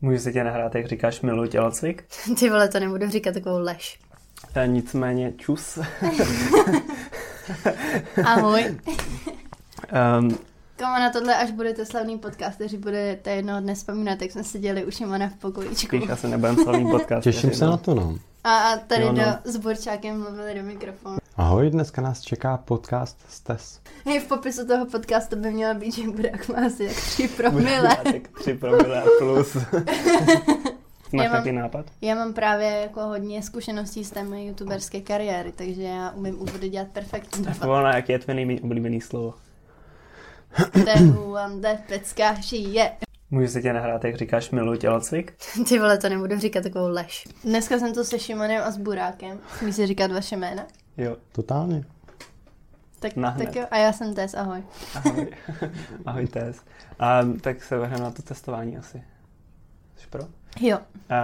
Můžu se tě nahrát, jak říkáš miluji tělocvik? Ty vole, to nebudu říkat takovou lež. E, nicméně čus. Ahoj. um, Komu na tohle, až budete slavný podcast, kteří budete jednoho dne vzpomínat, jak jsme seděli u Šimona v pokojíčku. spíš asi nebudem slavný podcast. Těším se na to, no. A, a tady Jo, no. do, s Borčákem mluvili do mikrofonu. Ahoj, dneska nás čeká podcast z TES. Hej, v popisu toho podcastu by mělo být, že Burák má asi jak 3 Bude promile. Tak 3 promile a plus. Máš Já mám- nějaký nápad? Já mám právě jako hodně zkušeností z té mé youtuberské kariéry, takže já umím úvody dělat perfektně. Volna, jaký je tvé nejméně oblíbený slovo? Tehu, ande, pecka, šije. Můžu se tě nahrát, jak říkáš miluji tělocvik? Ty vole, to nebudu říkat takovou lež. Dneska jsem tu se Šimonem a s Burákem. Smí si říkat vaše jména? Jo, Totálně. Tak, Nahned. tak jo, a já jsem Tess, ahoj. ahoj. ahoj, Tess. Um, tak se vrhneme na to testování asi. Jsi pro? Jo.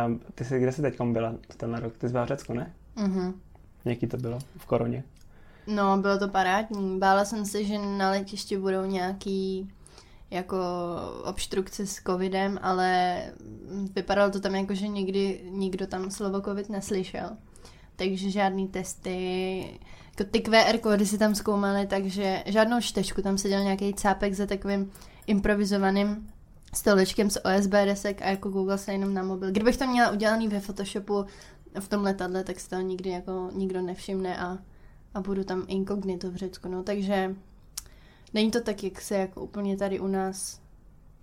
Um, ty jsi, kde jsi teď byla tenhle rok? Ty jsi byla v Řecku, ne? Mhm. Jaký to bylo? V koroně? No, bylo to parádní. Bála jsem se, že na letišti budou nějaký jako obstrukce s covidem, ale vypadalo to tam jako, že nikdy nikdo tam slovo covid neslyšel. Takže žádný testy, jako ty QR kódy si tam zkoumali, takže žádnou čtečku, tam seděl nějaký cápek za takovým improvizovaným stolečkem z OSB desek a jako Google se jenom na mobil. Kdybych to měla udělaný ve Photoshopu v tom letadle, tak si to nikdy jako nikdo nevšimne a a budu tam inkognito v Řecku, no, takže není to tak, jak se jako úplně tady u nás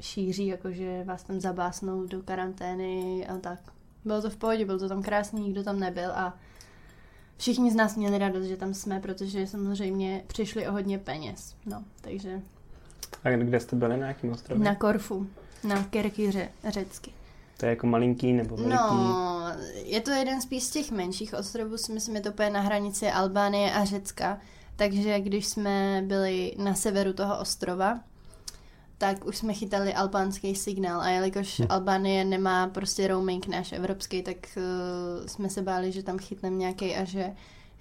šíří, jakože vás tam zabásnou do karantény a tak. Bylo to v pohodě, bylo to tam krásný, nikdo tam nebyl a všichni z nás měli radost, že tam jsme, protože samozřejmě přišli o hodně peněz, no, takže A kde jste byli, na jakém ostrově? na Korfu, na Kerky ře, řecky. To je jako malinký nebo veliký? No, je to jeden spíš z těch menších ostrovů, si myslím, je to úplně na hranici Albánie a Řecka, takže když jsme byli na severu toho ostrova, tak už jsme chytali albánský signál a jelikož Hm. Albánie nemá prostě roaming náš evropský, tak uh, jsme se báli, že tam chytneme nějaký a že,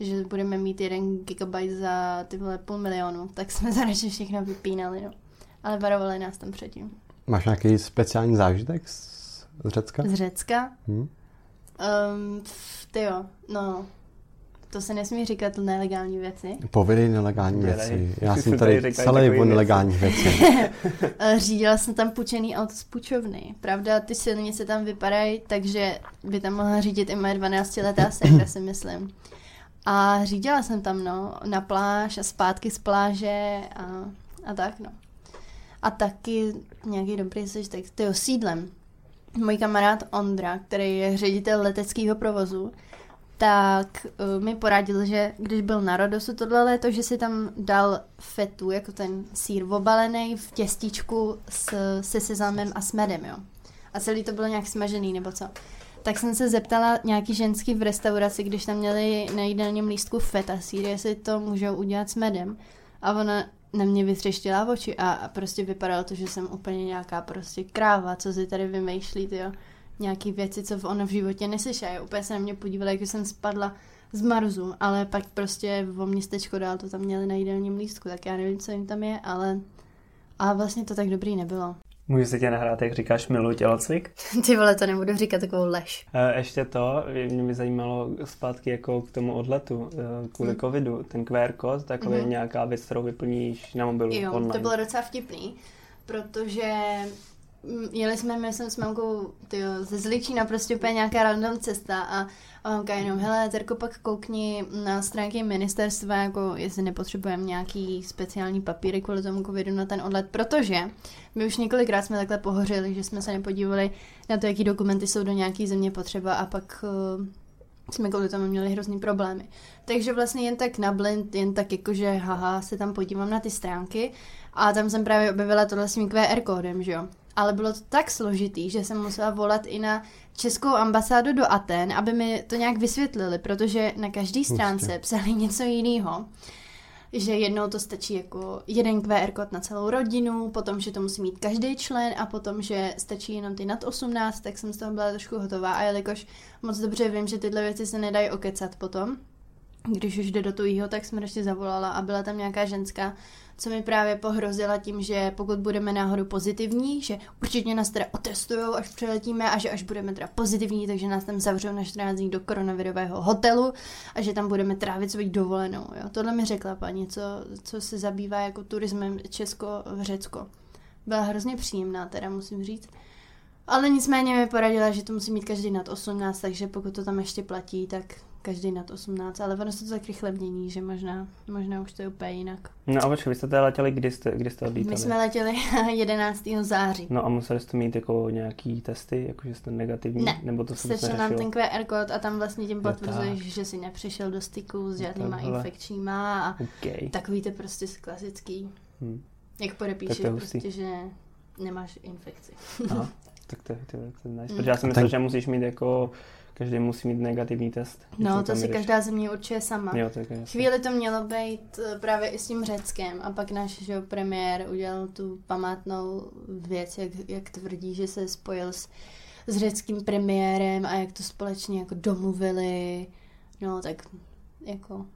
že budeme mít jeden gigabyte za ty vole půl milionu, tak jsme radši všechno vypínali, no. Ale varovali nás tam předtím. Máš nějaký speciální zážitek z z Řecka? Z Řecka? Hm? Um, ty jo, no, to se nesmí říkat nelegální věci. Povědej nelegální věci. Já Ty jsem tady tady celý o věci. nelegálních věcí. Eh, Řídila jsem tam půjčený auto z půjčovny. Pravda, ty silnice tam vypadají, takže by tam mohla řídit i moje 12-letá ségra, si myslím. A řídila jsem tam, no, na pláž a zpátky z pláže a, a tak, no. A taky nějaký dobrý tak ty sídlem. Můj kamarád Ondra, který je ředitel leteckého provozu, tak uh, mi poradil, že když byl na Rodosu tohle léto, že si tam dal fetu, jako ten sír obalený v těstičku s, se sezamem a s medem, jo. A celý to bylo nějak smažený, nebo co. Tak jsem se zeptala nějaký ženský v restauraci, když tam měli na jídelním lístku feta sír, jestli to můžou udělat s medem. A ona na mě vytřeštila oči a, a prostě vypadalo to, že jsem úplně nějaká prostě kráva, co si tady vymýšlí, jo. Nějaký věci, co ona v životě neslyšela. Úplně se na mě podívala, jak jsem spadla z Marzu, ale pak prostě o městečko dál to tam měli na jídelním lístku, tak já nevím, co jim tam je, ale a vlastně to tak dobrý nebylo. Můžu se tě nahrát, jak říkáš miluji tělocvik? Ty vole, to nebudu říkat takovou lež. E, ještě to, mě by zajímalo zpátky jako k tomu odletu, e, kvůli Hmm. covidu, ten QR kód, takový Mhm. nějaká věc, kterou vyplníš na mobilu Jo, online. to bylo docela vtipný, protože mm, jeli jsme, my jsem s mamkou tyjo, ze Zličína prostě úplně nějaká random cesta a, a mamka jenom, hele, Terko, pak koukni na stránky ministerstva, jako jestli nepotřebujeme nějaký speciální papíry kvůli tomu covidu na ten odlet, protože my už několikrát jsme takhle pohořili, že jsme se nepodívali na to, jaký dokumenty jsou do nějaký země potřeba a pak uh, jsme kvůli tomu měli hrozný problémy. Takže vlastně jen tak na blind, jen tak jakože haha, se tam podívám na ty stránky a tam jsem právě objevila tohle s QR kódem, že jo. Ale bylo to tak složitý, že jsem musela volat i na českou ambasádu do Aten, aby mi to nějak vysvětlili, protože na každé stránce psali něco jiného. Že jednou to stačí jako jeden QR kód na celou rodinu, potom, že to musí mít každý člen a potom, že stačí jenom ty nad 18, tak jsem z toho byla trošku hotová a jelikož moc dobře vím, že tyhle věci se nedají okecat potom, když už jde do tujího, tak jsem ještě zavolala a byla tam nějaká ženská, co mi právě pohrozila tím, že pokud budeme náhodou pozitivní, že určitě nás teda otestujou, až přiletíme a že až budeme teda pozitivní, takže nás tam zavřou na 14 dní do koronavirového hotelu a že tam budeme trávit svou dovolenou. Jo. Tohle mi řekla paní, co, co se zabývá jako turismem Česko v Řecko. Byla hrozně příjemná, teda musím říct. Ale nicméně mi poradila, že to musí mít každý nad 18, takže pokud to tam ještě platí, tak každý nad 18, ale ono se to tak rychle mění, že možná, možná už to je úplně jinak. No a počkej, vy jste teda letěli, kdy jste, kdy jste odlítali? My jsme letěli 11. září. No a museli jste mít jako nějaký testy, jakože jste negativní? Ne, nebo to se Stačil nám ten QR kód a tam vlastně tím potvrzuješ, tak. že si nepřišel do styku s žádnýma Takhle. infekčníma a OK. takový to prostě klasický, Hm. jak podepíšeš prostě, že nemáš infekci. Aha, tak to, je- to, je- to je nice. Mm. Protože já jsem myslel, že musíš mít jako, každý musí mít negativní test. No, to si každá země určuje sama. Jo, tak je Chvíli to mělo být eh, právě i s tím Řeckem a pak náš že, premiér udělal tu památnou věc, jak, jak tvrdí, že se spojil s, s řeckým premiérem a jak to společně jako domluvili. No, tak jako...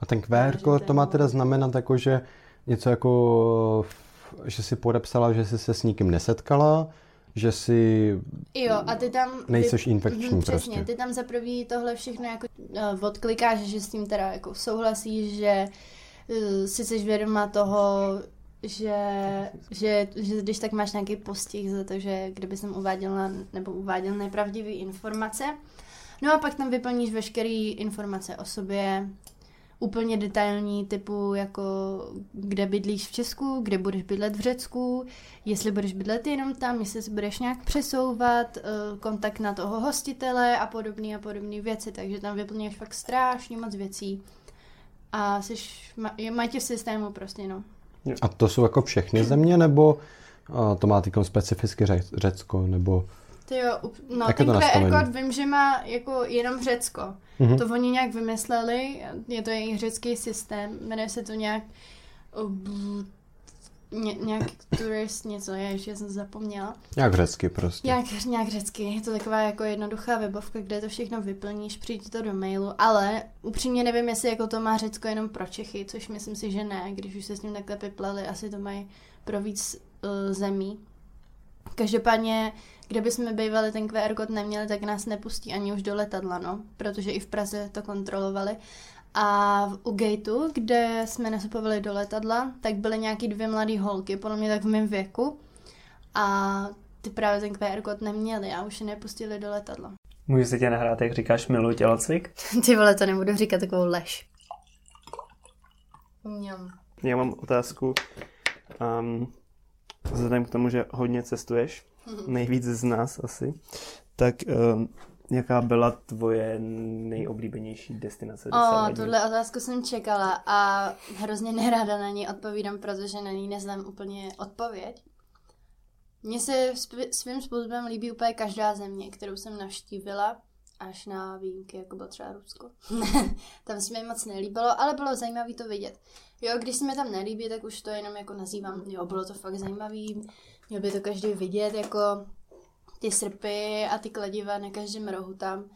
A ten QR kód to má teda znamenat jako, že něco jako, že si podepsala, že jsi se s nikým nesetkala, že si Jo, a ty tam... nejseš ty, infekční Mhm, Přesně, prostě. ty tam za prvý tohle všechno jako uh, odklikáš, že s tím teda jako souhlasíš, že uh, si jsi vědoma toho, že, že, že když tak máš nějaký postih za to, že kdyby jsem uváděla nebo uváděl nepravdivé informace. No a pak tam vyplníš veškeré informace o sobě, úplně detailní typu jako kde bydlíš v Česku, kde budeš bydlet v Řecku, jestli budeš bydlet jenom tam, jestli se budeš nějak přesouvat, eh, kontakt na toho hostitele a podobné a podobné věci, takže tam vyplňuješ fakt strašně moc věcí a jsi, mají tě v systému prostě, no. A to jsou jako všechny země, nebo a, to má týkom specificky Řec, Řecko, nebo... Ty jo, no Jak ten QR kód vím, že má jako jenom Řecko. Mhm. To oni nějak vymysleli, je to jejich řecký systém, jmenuje se to nějak ně, nějak turist něco, je, ještě jsem zapomněla. Jak řecky prostě. Nějak, nějak řecky, je to taková jako jednoduchá webovka, kde to všechno vyplníš, přijde to do mailu, ale upřímně nevím, jestli jako to má Řecko jenom pro Čechy, což myslím si, že ne, když už se s ním takhle vyplali, asi to mají pro víc uh, zemí. Každopádně, kde bychom bývali ten QR kód neměli, tak nás nepustí ani už do letadla, no, protože i v Praze to kontrolovali. A v- u gateu, kde jsme nastupovali do letadla, tak byly nějaký dvě mladé holky, podle mě tak v mém věku. A ty právě ten QR kód neměli a už je nepustili do letadla. Můžu se tě nahrát, jak říkáš miluji tělocvik? Ty vole, to nebudu říkat takovou lež. Mňam. Já mám otázku. Um, vzhledem k tomu, že hodně cestuješ, nejvíc z nás asi, tak um, jaká byla tvoje nejoblíbenější destinace? O, tuhle otázku jsem čekala a hrozně neráda na ní odpovídám, protože na ní neznám úplně odpověď. Mně se svým způsobem líbí úplně každá země, kterou jsem navštívila, až na výjimky, jako bylo třeba Rusko. tam se mi moc nelíbilo, ale bylo zajímavé to vidět. Jo, když se mi tam nelíbí, tak už to jenom jako nazývám, jo, bylo to fakt zajímavý, měl by to každý vidět, jako ty srpy a ty kladiva na každém rohu tam.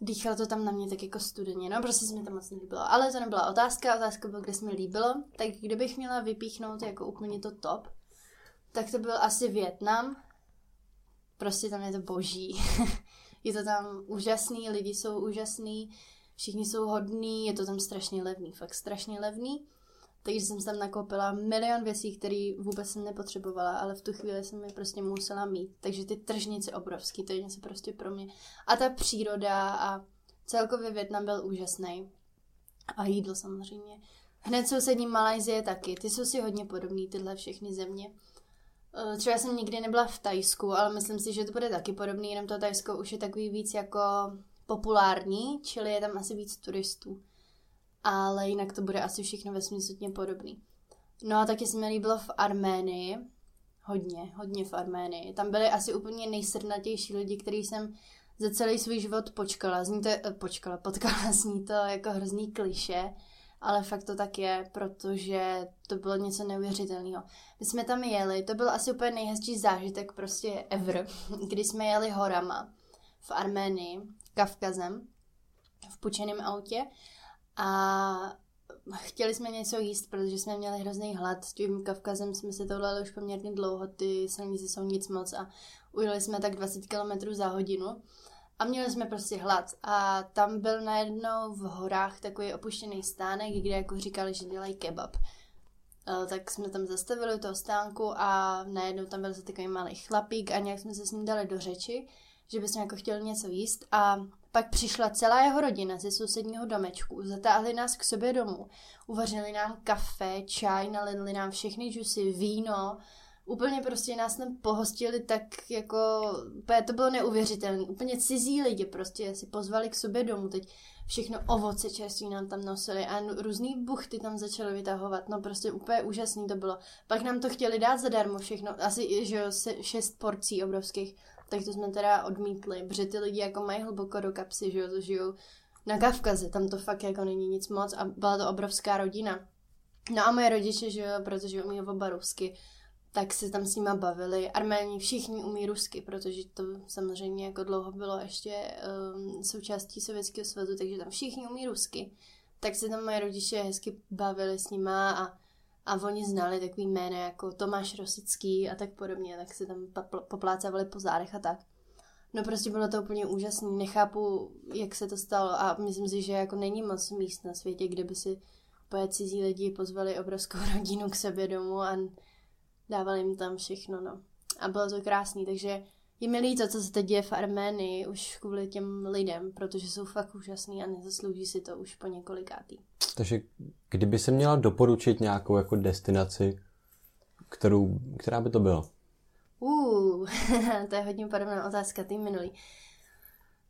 Dýchalo to tam na mě tak jako studeně, no prostě se mi to moc nelíbilo. Ale to nebyla otázka, otázka byla, kde se mi líbilo. Tak kdybych měla vypíchnout jako úplně to top, tak to byl asi Větnam. Prostě tam je to boží. je to tam úžasný, lidi jsou úžasný, všichni jsou hodní, je to tam strašně levný, fakt strašně levný. Takže jsem tam nakoupila milion věcí, které vůbec jsem nepotřebovala, ale v tu chvíli jsem je prostě musela mít. Takže ty tržnice obrovský, to je něco prostě pro mě. A ta příroda a celkově Větnam byl úžasný. A jídlo samozřejmě. Hned sousední Malajzie taky, ty jsou si hodně podobný, tyhle všechny země. Eh, Třeba jsem nikdy nebyla v Tajsku, ale myslím si, že to bude taky podobný, jenom to Tajsko už je takový víc jako populární, čili je tam asi víc turistů. Ale jinak to bude asi všechno ve hodně podobný. No a taky se mi líbilo v Arménii, hodně, hodně v Arménii. Tam byli asi úplně nejsrdnatější lidi, který jsem za celý svůj život počkala. Zní to, eh, počkala, potkala, zní to jako hrozný kliše, ale fakt to tak je, protože to bylo něco neuvěřitelného. My jsme tam jeli, to byl asi úplně nejhezčí zážitek prostě ever, kdy jsme jeli horama v Arménii, Kavkazem, v pučeném autě A chtěli jsme něco jíst, protože jsme měli hrozný hlad. S tím Kavkazem jsme se tohle už poměrně dlouho, ty silnice jsou nic moc a ujeli jsme tak 20 km za hodinu. A měli jsme prostě hlad. A tam byl najednou v horách takový opuštěný stánek, kde jako říkali, že dělají kebab. Uh, tak jsme tam zastavili toho stánku a najednou tam byl takový malý chlapík a nějak jsme se s ním dali do řeči, že bychom jako chtěli něco jíst. A pak přišla celá jeho rodina ze sousedního domečku, zatáhli nás k sobě domů, uvařili nám kafe, čaj, nalili nám všechny džusy, víno, úplně prostě nás tam pohostili tak jako, to bylo neuvěřitelné, úplně cizí lidi prostě si pozvali k sobě domů, teď všechno ovoce čerství nám tam nosili a různý buchty tam začali vytahovat, no prostě úplně úžasný to bylo. Pak nám to chtěli dát zadarmo všechno, asi, že jo, šest porcí obrovských, tak to jsme teda odmítli, protože ty lidi jako mají hluboko do kapsy, že jo, to žijou na Kavkaze, tam to fakt jako není nic moc a byla to obrovská rodina. No a moje rodiče, že jo, protože umí oba rusky, tak se tam s nima bavili. Arméni všichni umí rusky, protože to samozřejmě jako dlouho bylo ještě um, součástí Sovětského svazu, takže tam všichni umí rusky. Tak se tam moje rodiče hezky bavili s nima a, a oni znali takový jména jako Tomáš Rosický a tak podobně, tak se tam poplácávali po zádech a tak. No prostě bylo to úplně úžasné, nechápu, jak se to stalo a myslím si, že jako není moc míst na světě, kde by si pojet cizí lidi pozvali obrovskou rodinu k sobě domů a dávali jim tam všechno, no. A bylo to krásný, takže je mi líto, co se teď děje v Arménii už kvůli těm lidem, protože jsou fakt úžasný a nezaslouží si to už po několikátý. Takže kdyby se měla doporučit nějakou jako destinaci, kterou, která by to byla? Uh, to je hodně podobná otázka, ty minulý.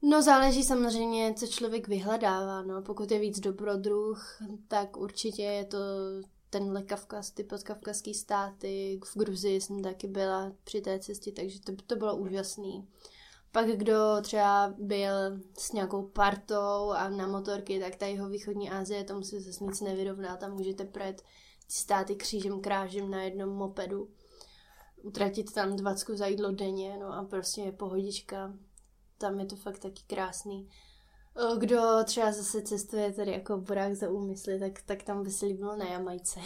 No záleží samozřejmě, co člověk vyhledává, no. Pokud je víc dobrodruh, tak určitě je to tenhle Kavkaz, ty podkavkazský státy, v Gruzii jsem taky byla při té cestě, takže to, to bylo úžasný. Pak kdo třeba byl s nějakou partou a na motorky, tak ta jeho východní Asie, tomu se zase nic nevyrovná, tam můžete projet ty státy křížem krážem na jednom mopedu. Utratit tam dvacku za jídlo denně, no a prostě je pohodička. Tam je to fakt taky krásný. Kdo třeba zase cestuje tady jako borák za úmysly, tak, tak tam by se líbilo na Jamajce.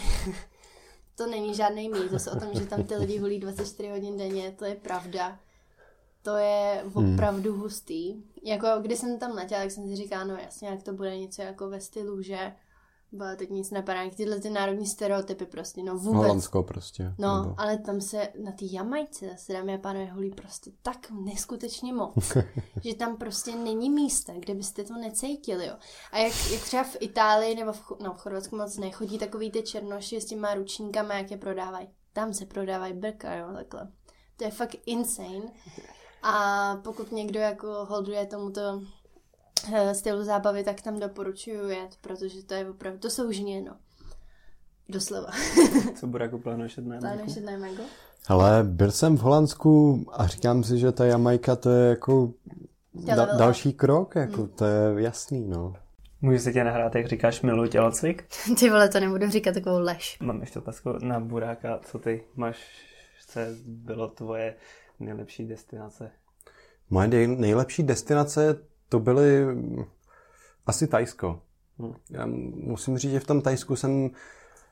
to není žádný mýtus o tom, že tam ty lidi hulí 24 hodin denně, to je pravda. To je hmm. opravdu hmm. hustý. Jako když jsem tam letěla, tak jsem si říkala, no jasně, jak to bude něco jako ve stylu, že Bo teď nic napadá, tyhle ty národní stereotypy prostě, no vůbec. Holandsko prostě. No, nebo... ale tam se na ty Jamajce se dámy a pánové holí prostě tak neskutečně moc, že tam prostě není místa, kde byste to necítili, jo. A jak, jak třeba v Itálii nebo v, no, v Chorvatsku moc nechodí takový ty černoši s těma ručníkama, jak je prodávají. Tam se prodávají brka, jo, takhle. To je fakt insane. A pokud někdo jako holduje tomuto stylu zábavy, tak tam doporučuju jet, protože to je opravdu, to jsou žně, no. Doslova. Co bude jako plánuješ jet na Plánuješ jet na? Ale byl jsem v Holandsku a říkám si, že ta Jamajka to je jako da, další krok, jako hmm. to je jasný, no. Můžu se tě nahrát, jak říkáš, miluji tělocvik? Ty vole, to nebudu říkat takovou lež. Mám ještě otázku na Buráka, co ty máš, co bylo tvoje nejlepší destinace? Moje nejlepší destinace to byly asi Tajsko. Hmm. Já musím říct, že v tom Tajsku jsem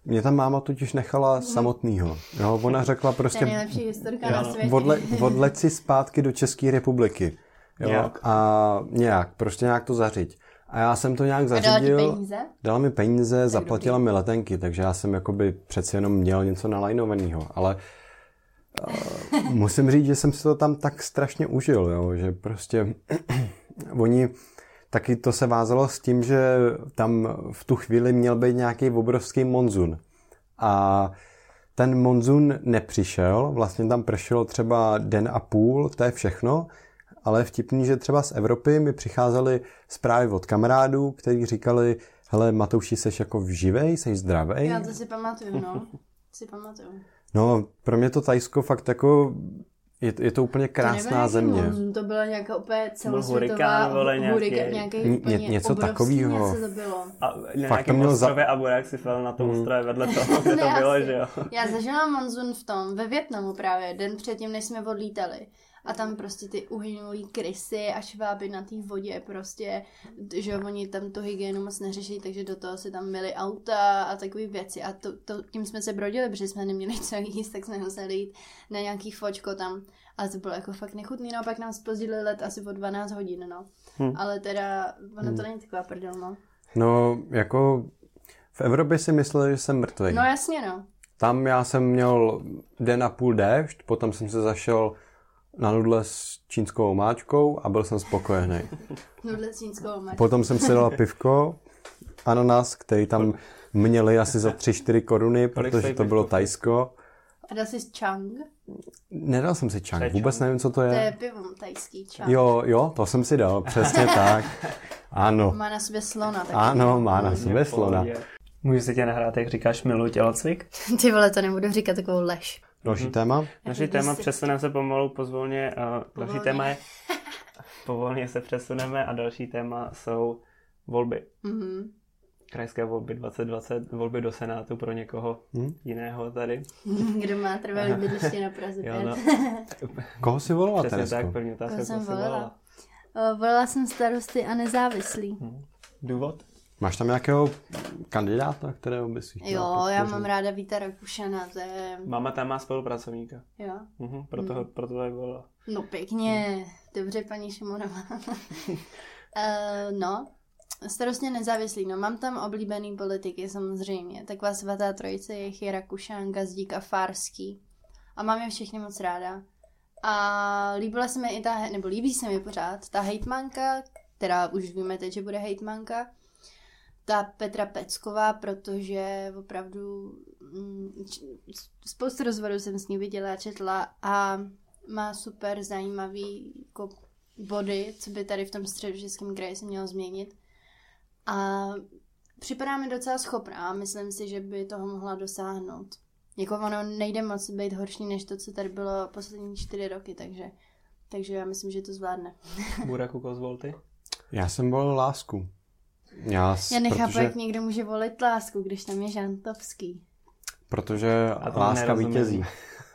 mě tam máma totiž nechala hmm. samotného. Jo, ona řekla prostě... To je nejlepší historka na světě. Odle, si zpátky do České republiky. Jo, nějak. A nějak, prostě nějak to zařiď. A já jsem to nějak zařídil. A dala peníze? Dala mi peníze, tak zaplatila dobrý. mi letenky, takže já jsem jakoby přeci jenom měl něco nalajnovaného. Ale uh, musím říct, že jsem si to tam tak strašně užil, jo, že prostě oni taky to se vázalo s tím, že tam v tu chvíli měl být nějaký obrovský monzun. A ten monzun nepřišel, vlastně tam pršelo třeba den a půl, to je všechno, ale vtipný, že třeba z Evropy mi přicházely zprávy od kamarádů, kteří říkali, hele Matouši, seš jako živej, seš zdravej. Já to si pamatuju, no. si pamatuju. No, pro mě to Tajsko fakt jako je, je to úplně krásná to země. Monzun, to byla nějaká úplně celosvětová hurikán, nějaký, nějaký ně, něco takového. A na Fakt to měl ostrově za... a Burák si fell na tom mm. ostrově vedle toho, kde to bylo, že jo. Já zažila monzun v tom, ve Větnamu právě, den předtím, než jsme odlítali. A tam prostě ty uhynulý krysy a šváby na té vodě prostě, že oni tam tu hygienu moc neřeší, takže do toho se tam měli auta a takové věci a to, to, tím jsme se brodili, protože jsme neměli co jíst, tak jsme museli jít na nějaký fočko tam a to bylo jako fakt nechutný, no a pak nám spozdili let asi o 12 hodin, no. Hmm. Ale teda, ono to není taková prdel, no. No, jako v Evropě si mysleli, že jsem mrtvý. No jasně, no. Tam já jsem měl den a půl déšť, potom jsem se zašel na nudle s čínskou omáčkou a byl jsem spokojený. nudle s čínskou omáčkou. Potom jsem si dal pivko, ananas, který tam měli asi za 3-4 koruny, protože to bylo tajsko. A dal jsi chang? Nedal jsem si chang, vůbec nevím, co to je. To je pivo tajský chang. Jo, jo, to jsem si dal, přesně tak. Ano. Má na sobě slona. Taky. Ano, má na sobě slona. Můžu se tě nahrát, jak říkáš milu tělocvik? Ty vole, to nebudu říkat takovou lež. Další mm-hmm. téma? Další téma, přesuneme se pomalu pozvolně. Uh, další téma je, povolně se přesuneme a další téma jsou volby. Mm-hmm. Krajské volby 2020, volby do Senátu pro někoho hmm? jiného tady. Kdo má trvalý bydliště na Praze 5. no. Koho si volila, Přesně Teresko? tak, první otázka, koho jsem volila. volila. Volila jsem starosty a nezávislý. Hmm. Důvod? Máš tam nějakého kandidáta, kterého bys chtěla Jo, podpořit? já mám ráda Víta Rakušana, to je... Máma tam má spolupracovníka. Jo. Mhm, proto, hmm. proto tak bylo. No pěkně, hmm. dobře paní Šimonová. uh, no, starostně nezávislý, no mám tam oblíbený politiky samozřejmě. Taková svatá trojice jich je Rakušan, Gazdík a Farský. A mám je všechny moc ráda. A líbila se mi i ta, nebo líbí se mi pořád, ta hejtmanka, která už víme teď, že bude hejtmanka, ta Petra Pecková, protože opravdu mm, spoustu rozvodů jsem s ní viděla, četla a má super zajímavý jako body, co by tady v tom středočeském kraji se mělo změnit. A připadá mi docela schopná a myslím si, že by toho mohla dosáhnout. Jako ono nejde moc být horší než to, co tady bylo poslední čtyři roky, takže, takže já myslím, že to zvládne. Buraku Kozvolty? Já jsem volil lásku. Já, Já nechápu, protože... jak někdo může volit lásku, když tam je Žantovský. Protože láska vítězí.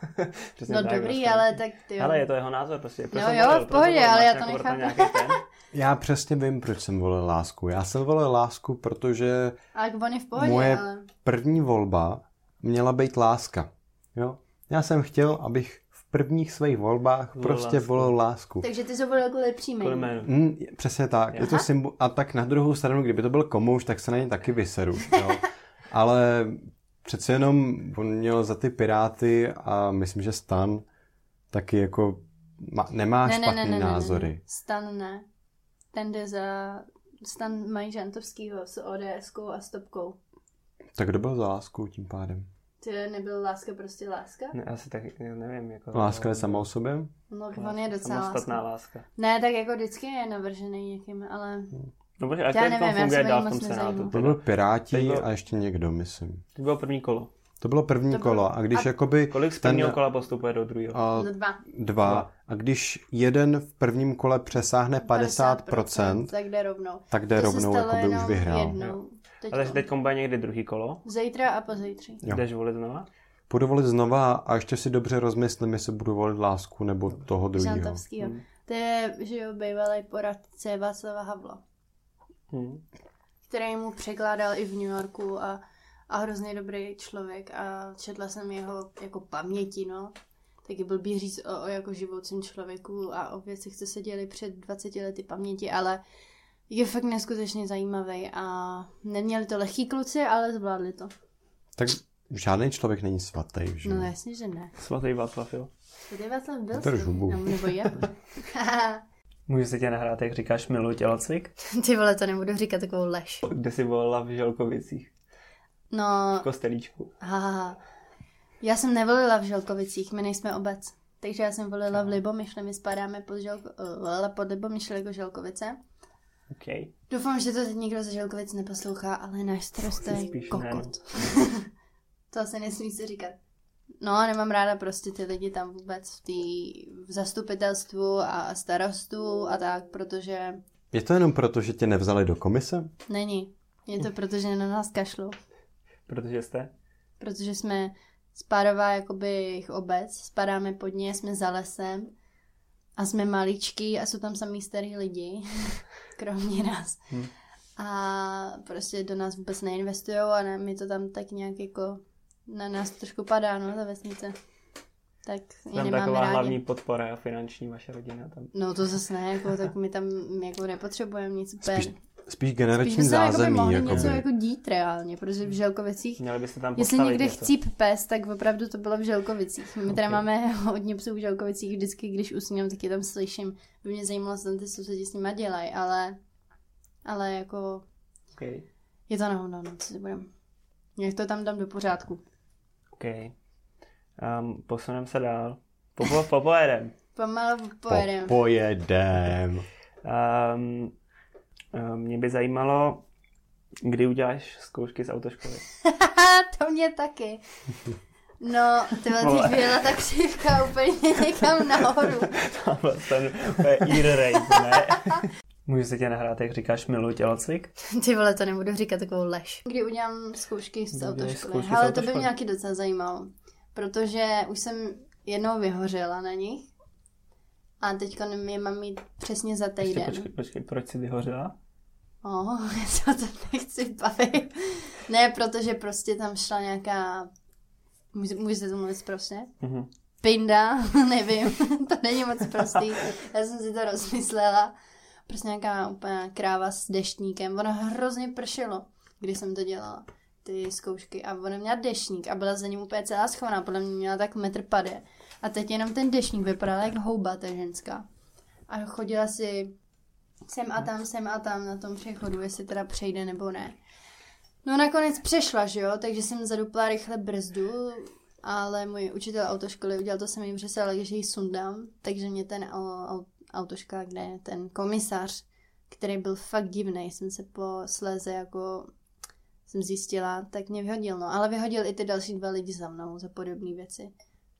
no tak, dobrý, vlastně. ale tak ty Ale je to jeho názor prostě. No jo, volil, v pohodě, ale já to nechápu. já přesně vím, proč jsem volil lásku. Já jsem volil lásku, protože ale on je v pohodě, moje ale... první volba měla být láska. Jo? Já jsem chtěl, abych prvních svých volbách volil prostě lásku. volil lásku. Takže ty jsi volil kvůli příjmení. Mm, přesně tak. Je to symbol, a tak na druhou stranu, kdyby to byl komouš, tak se na ně taky vyseru. Jo. Ale přece jenom on měl za ty piráty a myslím, že Stan taky jako ma, nemá ne, špatný ne, ne, ne, názory. Ne, ne. Stan ne. Ten jde za Stan mají Žantovskýho s ODS a stopkou. Tak kdo byl za láskou tím pádem? To nebyl láska prostě láska? Ne, asi tak, nevím. Jako, láska je sama o sobě? No, on je docela láska. láska. Ne, tak jako vždycky je navržený někým, ale... No protože jak já nevím, funguje dál v tom senátu. To byl Piráti byl... a ještě někdo, myslím. To bylo první kolo. To bylo první to bylo... kolo a když a jakoby... Kolik z prvního ten... kola postupuje do druhého? A... Dva. dva. Dva. A když jeden v prvním kole přesáhne 50%, 50% tak jde rovnou. Tak jde to rovnou, jakoby už vyhrál. Jednou. Teď Ale teď bude někdy druhý kolo? Zítra a pozítří. Jdeš volit znova? Budu volit znova a ještě si dobře rozmyslím, jestli budu volit lásku nebo toho druhého. Hmm. To je, že jo, bývalý poradce Václava Havla. Hmm. Který mu překládal i v New Yorku a, a hrozně dobrý člověk a četla jsem jeho jako paměti, no. Taky byl by říct o, o jako živoucím člověku a o věcech, co se děli před 20 lety paměti, ale je fakt neskutečně zajímavý a neměli to lehký kluci, ale zvládli to. Tak žádný člověk není svatý, že? No jasně, že ne. Svatý Václav, jo. Svatý Václav byl to žubu. No, nebo je. Můžu se tě nahrát, jak říkáš milu tělocvik? Ty vole, to nebudu říkat takovou lež. Kde jsi volila v Želkovicích? No... V Kostelíčku. Ha, já jsem nevolila v Želkovicích, my nejsme obec. Takže já jsem volila v Libomyšle, my spadáme pod, Želko, uh, pod Libomyšle jako Želkovice. Okay. Doufám, že to teď nikdo ze Želkovic neposlouchá, ale náš starosta je kokot. to asi nesmí se říkat. No, nemám ráda prostě ty lidi tam vůbec v, tý, v zastupitelstvu a starostu a tak, protože... Je to jenom proto, že tě nevzali do komise? Není. Je to proto, že na nás kašlou. Protože jste? Protože jsme spádová jakoby jejich obec, spadáme pod ně, jsme za lesem A jsme maličký a jsou tam samý starý lidi, kromě nás. Hm. A prostě do nás vůbec neinvestují a ne, my to tam tak nějak jako na nás trošku padá, no, ta vesnice. Tak je Tam nemáme taková rádi. hlavní podpora finanční vaše rodina tam. No to zase ne, jako, tak my tam jako nepotřebujeme nic úplně. Spíš, spíš generační Spíš jako zázemí. mohli Jakoby. něco jako dít reálně, protože v Želkovicích Měli byste tam Jestli postavit někde něco. chcíp pes, tak opravdu to bylo v Želkovicích. My teda Ok. máme hodně psů v Želkovicích, vždycky, když usínám, tak je tam slyším. By mě zajímalo, co tam ty sousedi s nima dělají, ale, ale jako Okay. je to na hovno, no, co si budem. Jak to tam dám do pořádku. OK. Um, posuneme se dál. Popo, popojedem. Pomalu pojedeme. Po, pojedem. Um, um, mě by zajímalo, kdy uděláš zkoušky z autoškoly. to mě taky. No, ty teď byla ta křivka úplně někam nahoru. Tohle ten úplně ear rape, ne? Můžu se tě nahrát, jak říkáš miluji tělocvik? Ty vole, to nebudu říkat takovou lež. Kdy udělám zkoušky z autoškoly. Ale to by mě nějaký docela zajímalo. Protože už jsem jednou vyhořela na nich. A teďka je mám mít přesně za Ještě týden. počkej, počkej, proč jsi vyhořela? Oh, já se o to nechci bavit. ne, protože prostě tam šla nějaká... Může, může se to mluvit prostě? Mhm. Pinda, nevím, to není moc prostý. Já jsem si to rozmyslela. Prostě nějaká úplná kráva s deštníkem. Ono hrozně pršelo, když jsem to dělala, ty zkoušky. A ona měla deštník a byla za ním úplně celá schovaná. Podle mě měla tak metr pade. A teď jenom ten deštník vypadal jak houba, ta ženská. A chodila si sem a tam, sem a tam na tom přechodu, jestli teda přejde nebo ne. No nakonec přešla, že jo, takže jsem zadupla rychle brzdu, ale můj učitel autoškoly udělal to samým, že se ale, že ji sundám, takže mě ten au- au- autoškola, kde ten komisař, který byl fakt divný, jsem se po sléze jako jsem zjistila, tak mě vyhodil, no, ale vyhodil i ty další dva lidi za mnou za podobné věci.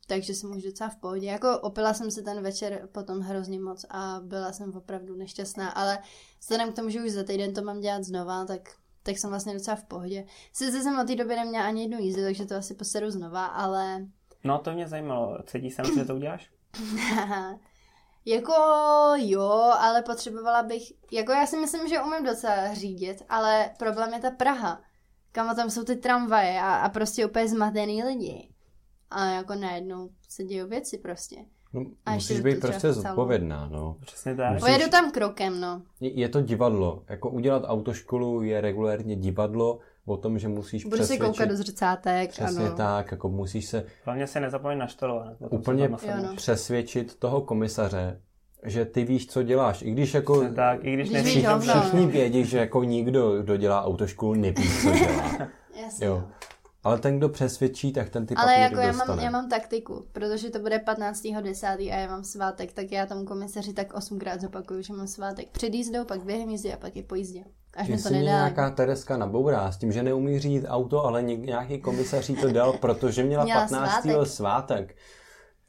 Takže jsem už docela v pohodě. Jako opila jsem se ten večer potom hrozně moc a byla jsem opravdu nešťastná, ale vzhledem k tomu, že už za týden to mám dělat znova, tak, tak jsem vlastně docela v pohodě. Sice jsem od té doby neměla ani jednu jízdu, takže to asi poseru znova, ale No to mě zajímalo. Cítíš se, že to uděláš? jako jo, ale potřebovala bych, jako já si myslím, že umím docela řídit, ale problém je ta Praha. Kam tam jsou ty tramvaje a, a prostě úplně zmatený lidi. A jako najednou se dějou věci prostě. No, A musíš být prostě zodpovědná, no. Přesně tak. Musíš- Pojedu tam krokem, no. Je je to divadlo. Jako udělat autoškolu je regulérně divadlo o tom, že musíš Budu si přesvědčit... koukat do zrcátek, Přesně ano. tak, jako musíš se Hlavně se nezapomeň naštolovat. potom úplně. Jo, no. přesvědčit toho komisaře, že ty víš, co děláš. I když jako Přesně tak, i když Když hovno. všichni vědí, že jako nikdo, kdo dělá autoškolu, neví, co dělá. Jasně. Jo. Ale ten, kdo přesvědčí, tak ten ty Ale papíry jako já mám, já mám taktiku, protože to bude 15.10. a já mám svátek, tak já tomu komisaři tak osmkrát zopakuju, že mám svátek před jízdou, pak během jízdy a pak je po jízdě. Až Že mi to si mě nedá. nějaká Tereska nabourá s tím, že neumí řídit auto, ale nějaký komisaří to dal, protože měla, Měla 15. svátek. svátek.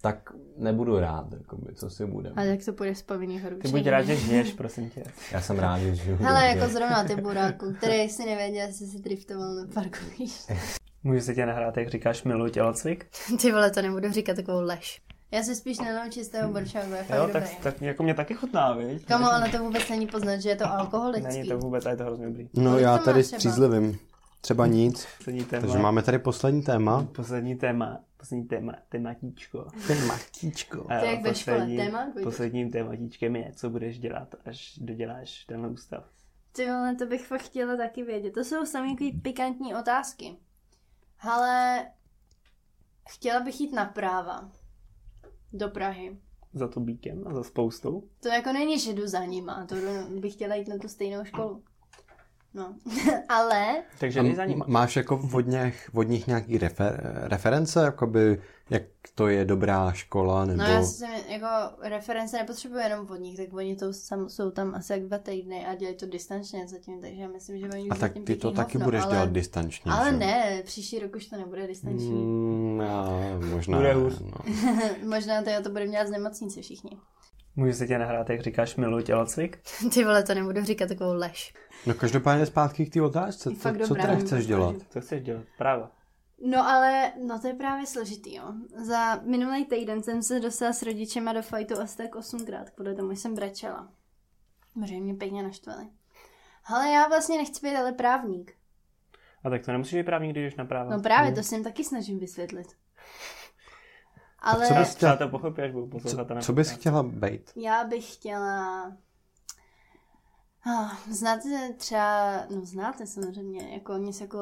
Tak nebudu rád, jakoby, co si budem. A jak to půjde z povinného Ty ručení. buď rád, že žiješ, prosím tě. Já jsem rád, že žiju. Hele, dobře. jako zrovna ty buráku, který si nevěděl, jestli si driftoval na parkovišti. Můžu se tě nahrát, jak říkáš miluji tělocvik? Ty vole, to nebudu říkat takovou lež. Já se spíš nenám čistého borčáku, je fakt Jo, tak, tak jako mě taky chutná, viď? Kamo, ale to vůbec není poznat, že je to alkoholický. Není to vůbec, a je to hrozně dobrý. No Kolik já to tady máš třeba? střízlivým. Třeba nic. Poslední téma. Takže máme tady poslední téma. Poslední téma. Poslední téma. Tématíčko. Tématíčko. A To je jak ve škole, posledním- téma. Posledním tématíčkem je, co budeš dělat, až doděláš tenhle ústav. Ty vole, to bych fakt chtěla taky vědět. To jsou samé pikantní otázky. Ale chtěla bych jít na práva. Do Prahy. Za to bíkem a za spoustou. To jako není, že jdu za nima, to jdu- bych chtěla jít na tu stejnou školu. No, ale Takže A za m- nima. máš jako od nich, od nich nějaký refer, reference, jakoby, jak to je dobrá škola, nebo... no já si jako reference nepotřebuji jenom od nich, tak oni to sam, jsou tam asi jak dva týdny a dělají to distančně zatím, takže já myslím, že oni A tak ty to taky hovno, budeš ale, dělat distančně, Ale že? ne, příští rok už to nebude distanční. Mm, já, možná. Bude hůř. No. Možná to, to bude dělat z nemocnice všichni. Můžu se tě nahrát, jak říkáš miluji tělocvik? Ty vole, to nebudu říkat takovou lež. no každopádně zpátky k té otázce. Co, co teda chceš co dělat? Co chceš dělat? Práva. No ale, no to je právě složitý, jo. Za minulý týden jsem se dostala s rodičema do fajtu asi tak osmkrát, kvůli tomu jsem brečela. Protože mě pěkně naštvali. Ale já vlastně nechci být ale právník. A tak to nemusíš být právník, když jdeš na práva. No právě, to se jim taky snažím vysvětlit. Ale co bys Třeba to pochopí, až budu Co, poslouchat. a co bys chtěla být? já bych chtěla... Ah, znáte třeba, no znáte samozřejmě, jako něco jako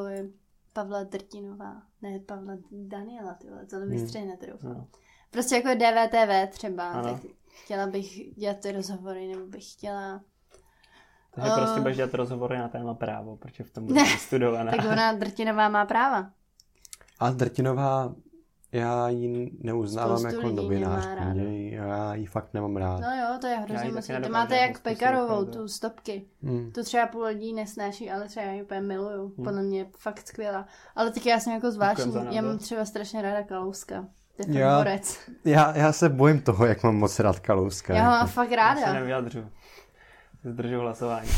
Pavla Drtinová, ne Pavla Daniela, ty vole, to Hmm. nevystřihne hmm. No. Prostě jako DVTV třeba, Ano. tak chtěla bych dělat ty rozhovory, nebo bych chtěla... Takže Eh. prostě budeš dělat rozhovory na téma právo, protože v tom budeš studovaná. Tak ona Drtinová má práva. A Drtinová, já ji neuznávám Spoustu jako novinářku. ráda. Já ji fakt nemám rád. No jo, to je hrozně taky moc. To máte jako jak Pekarovou, tu stopky. Hmm. To třeba půl lidí nesnáší, ale třeba já ji úplně miluju. Hmm. Podle mě je fakt skvělá. Ale tak já jsem jako zvláštní. Já mám třeba strašně ráda Kalouska. To je fakt Já- borec. Já, já se bojím toho, jak mám moc rád Kalouska. Já ho mám jako. fakt Já se ráda. nevyjadřu. Zdržu hlasování.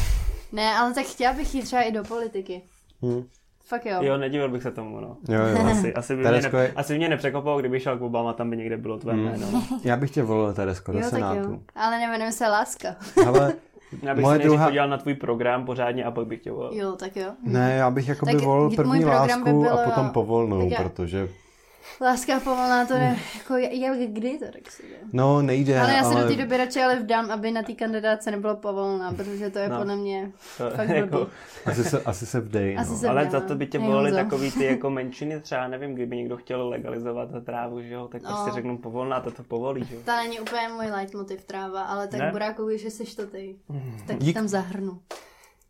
Ne, ale tak chtěla bych jít třeba i do politiky. Hm. Fakt jo. Jo, nedivil bych se tomu, no. Jo, jo. Asi, asi, by mě Teresko ne, je- asi by mě nepřekvapilo, kdyby šel k Obama, tam by někde bylo tvé Hmm. jméno. no. Já bych tě volil, Teresko, do jo, tak jo. Senátu. Ale nemenujeme se Láska. Ale Já bych Moje se druhá- podíval na tvůj program pořádně a pak bych tě volil. Jo, tak jo. ne, já bych jakoby Tak volil první lásku by bylo- a potom povolnou, já- protože Láska povolná, to je jako, jak kdy to tak si jde. no nejde, Ale já se ale do té doby radši ale vdám, aby na té kandidáce nebylo povolná, protože to je No. podle mě To, fakt jako, blbý. asi se, asi se vdej. Asi no. se- ale za to by tě volili Honzo. takový ty jako menšiny, třeba nevím, kdyby někdo chtěl legalizovat trávu, že jo, tak No. prostě řeknu povolná, to to povolí, že jo. To není úplně můj leitmotiv tráva, ale tak Ne? Buráku že jsi to ty. Tak Dík. Dík. tam zahrnu.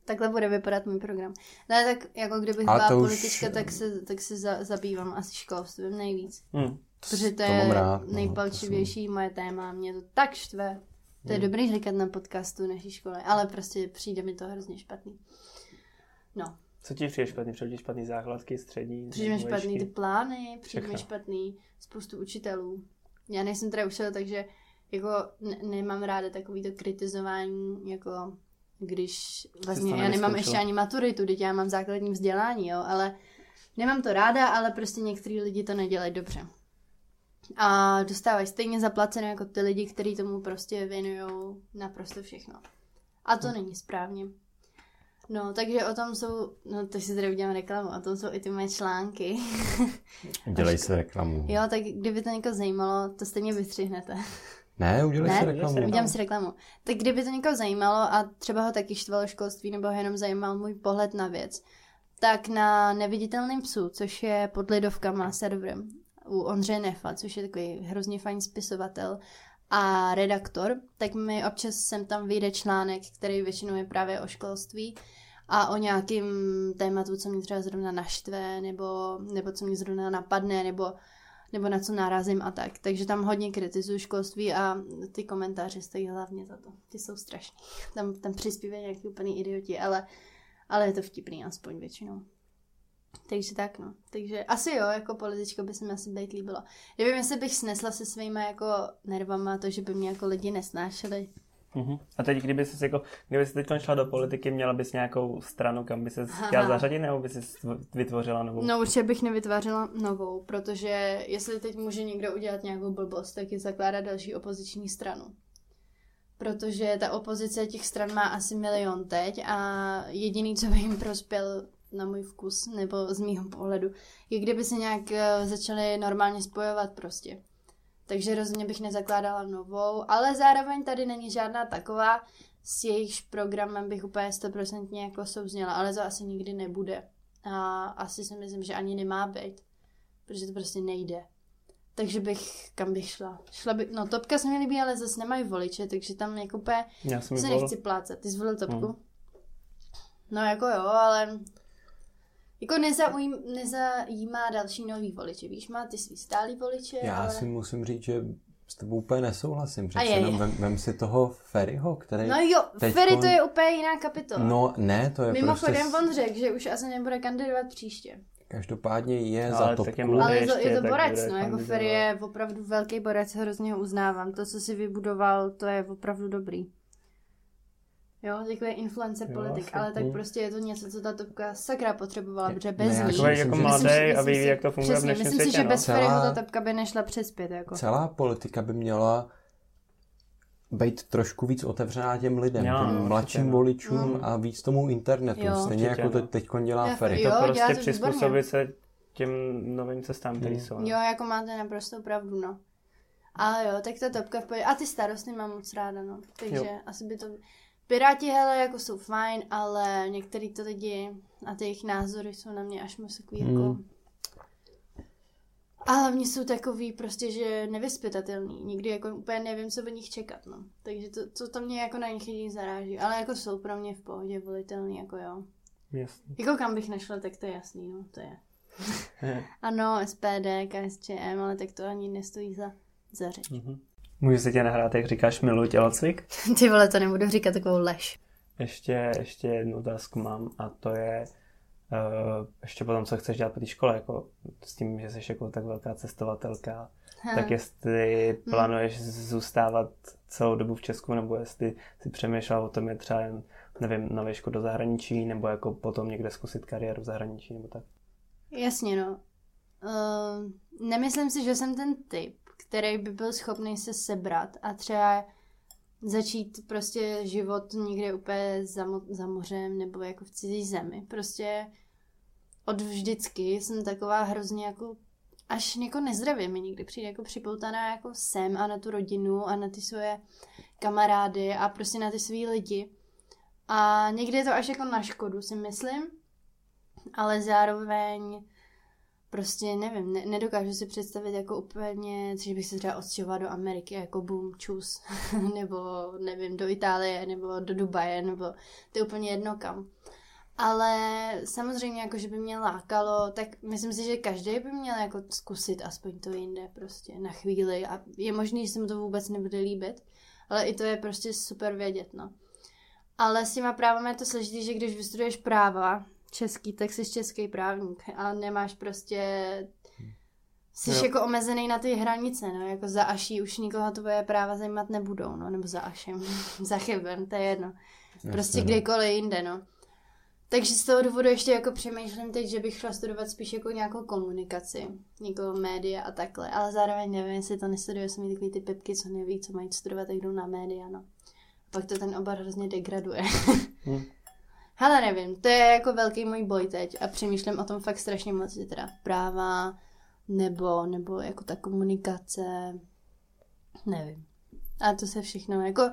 Takhle bude vypadat můj program. Ne, tak jako kdybych byla to už- politička, tak se, tak se za, zabývám asi školstvím nejvíc. Hm. Protože to to je no, nejpalčivější moje téma. Mě to tak štve. To je Hmm. dobrý říkat na podcastu naší školy, ale prostě přijde mi to hrozně špatný. No, Co ti přijde špatný? Přijde ti špatný základky, střední? přijde mi špatný ty plány, přijde mi špatný spoustu učitelů. Já nejsem teda učitel, takže jako ne- nemám ráda takový to kritizování, jako když vlastně to já nemám ještě ani maturitu, teď já mám základní vzdělání, jo, ale nemám to ráda, ale prostě některý lidi to nedělají dobře. A dostávají stejně zaplacené jako ty lidi, kteří tomu prostě věnují naprosto všechno. A to není správně. No, takže o tom jsou, no teď si tady udělám reklamu, o tom jsou i ty moje články. Dělej si reklamu. jo, tak kdyby to někoho zajímalo, to stejně vystřihnete. Ne, udělej Ne? si reklamu. Udělám si reklamu. Tak kdyby to někoho zajímalo a třeba ho taky štvalo školství nebo ho jenom zajímal můj pohled na věc, tak na Neviditelným psu, což je pod Lidovkama serverem u Ondřeje Nefa, což je takový hrozně fajn spisovatel a redaktor, tak mi občas sem tam vyjde článek, který většinou je právě o školství a o nějakým tématu, co mě třeba zrovna naštve, nebo, nebo co mě zrovna napadne, nebo nebo na co narazím a tak. Takže tam hodně kritizuju školství a ty komentáře stojí hlavně za to. Ty jsou strašný. Tam, tam přispívají nějaký úplný idioti, ale, ale je to vtipný aspoň většinou. Takže tak no. Takže asi jo, jako politička by se mi asi být líbilo. Nevím, jestli bych snesla se svýma jako nervama to, že by mě jako lidi nesnášeli. Mhm. A teď, kdyby jsi, jako, kdyby jsi teď šla do politiky, měla bys nějakou stranu, kam by se chtěla Aha. zařadit, nebo by si vytvořila novou? No určitě bych nevytvářela novou, protože jestli teď může někdo udělat nějakou blbost, tak je zakládat další opoziční stranu. Protože ta opozice těch stran má asi milion teď a jediný, co by jim prospěl na můj vkus, nebo z mýho pohledu, je kdyby se nějak eh, začali normálně spojovat prostě. Takže rozhodně bych nezakládala novou, ale zároveň tady není žádná taková, s jejichž programem bych úplně stoprocentně jako souzněla, ale to asi nikdy nebude. A asi si myslím, že ani nemá být, protože to prostě nejde. Takže bych, kam bych šla? Šla bych, no Topka se mi líbí, ale zase nemají voliče, takže tam jako úplně Já jsem se nechci plácat. Ty jsi zvolil Topku? Hmm. No jako jo, ale jako nezaují, nezajímá další nový voliče, víš, má ty svý stálý voliče, Já ale... si musím říct, že s tebou úplně nesouhlasím. Přece A je, jenom je. vem, vem si toho Ferryho, který... No jo, teďkon- Ferry to je úplně jiná kapitola. No ne, to je Mimochodem prostě... on řekl, že už asi nebude kandidovat příště. Každopádně je Ale za mladý. Ale je to, ještě, je to borec, no, jako. Ferry je opravdu velký borec, hrozně ho uznávám. To, co si vybudoval, to je opravdu dobrý. Jo, takový influencer Jo, politik, asi. ale tak Mm. prostě je to něco, co ta topka sakra potřebovala, protože bez ní... si Takový myslím, jako že- mladý si- a ví, si- jak to funguje v Přesně, dnešním myslím si, světě, že no. bez Celá- Ferryho ta topka by nešla přespět, jako. Celá politika by měla být trošku víc otevřená těm lidem, Jo, těm mladším no. voličům Mm. a víc tomu internetu. Jo. Stejně Určitě, jako to no. teď dělá Já- Ferry. jo, to dělá prostě to přizpůsobit se těm novým cestám, které Hmm. jsou. no. Jo, jako máte naprosto pravdu, no. Ale jo, tak ta topka v pohodě. A ty starosty mám moc ráda, no. Takže Jo. asi by to... Piráti, hele, jako jsou fajn, ale některý to lidi a ty jejich názory jsou na mě až moc takový jako... A hlavně jsou takový prostě, že nevyspytatelný. Nikdy jako úplně nevím, co od nich čekat, no. Takže to, to, to mě jako na nich jedině zaráží. Ale jako jsou pro mě v pohodě volitelný, jako jo. Jasně. Jako kam bych nešla, tak to je jasný, no, to je. Ano, SPD, KSČM, ale tak to ani nestojí za, za řeč. Mhm. Můžu se tě nahrát, jak říkáš milu tělocvik? Ty vole, to nebudu říkat takovou lež. Ještě, ještě jednu otázku mám a to je uh, ještě potom, co chceš dělat po té škole, jako s tím, že jsi jako tak velká cestovatelka, Ha. tak jestli plánuješ zůstávat celou dobu v Česku, nebo jestli si přemýšlel o tom, je třeba, jen, nevím, na výšku do zahraničí, nebo jako potom někde zkusit kariéru v zahraničí, nebo tak. Jasně, no. Uh, nemyslím si, že jsem ten typ, který by byl schopný se sebrat a třeba začít prostě život někde úplně za, mo- za mořem nebo jako v cizí zemi. Prostě od vždycky jsem taková hrozně jako až jako nezdravě mi někdy přijde jako připoutaná jako sem a na tu rodinu a na ty svoje kamarády a prostě na ty svý lidi. A někdy je to až jako na škodu, si myslím, ale zároveň prostě nevím, ne, nedokážu si představit jako úplně, že bych se třeba odstěhovala do Ameriky jako boom, čus, nebo nevím, do Itálie, nebo do Dubaje, nebo to je úplně jedno kam. Ale samozřejmě jako, že by mě lákalo, tak myslím si, že každý by měl jako zkusit aspoň to jinde prostě na chvíli a je možný, že se mu to vůbec nebude líbit, ale i to je prostě super vědět, no. Ale s těma právama je to složitý, že když vystuduješ práva český, tak jsi český právník a nemáš prostě... Jsi Jo. jako omezený na ty hranice, no, jako za Aší už nikoho tvoje práva zajímat nebudou, no, nebo za Ašem, za Chybem, to je jedno. Prostě no. kdykoliv jinde, no. Takže z toho důvodu ještě jako přemýšlím teď, že bych šla studovat spíš jako nějakou komunikaci, jako média a takhle, ale zároveň nevím, jestli to nestuduje, jsou mi takový ty pepky, co neví, co mají studovat, tak jdou na média, no. Pak to ten obor hrozně degraduje. Hm. Hele, nevím, to je jako velký můj boj teď a přemýšlím o tom fakt strašně moc, že teda práva, nebo, nebo jako ta komunikace, nevím. A to se všechno, jako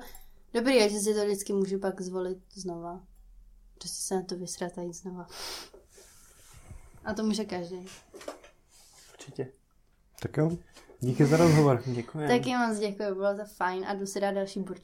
dobrý je, že si to vždycky můžu pak zvolit znova. Prostě se na to vysrat a jít znova. A to může každý. Určitě. Tak jo, díky za rozhovor. Děkuji. Taky moc děkuji, bylo to fajn a jdu si dát další burč.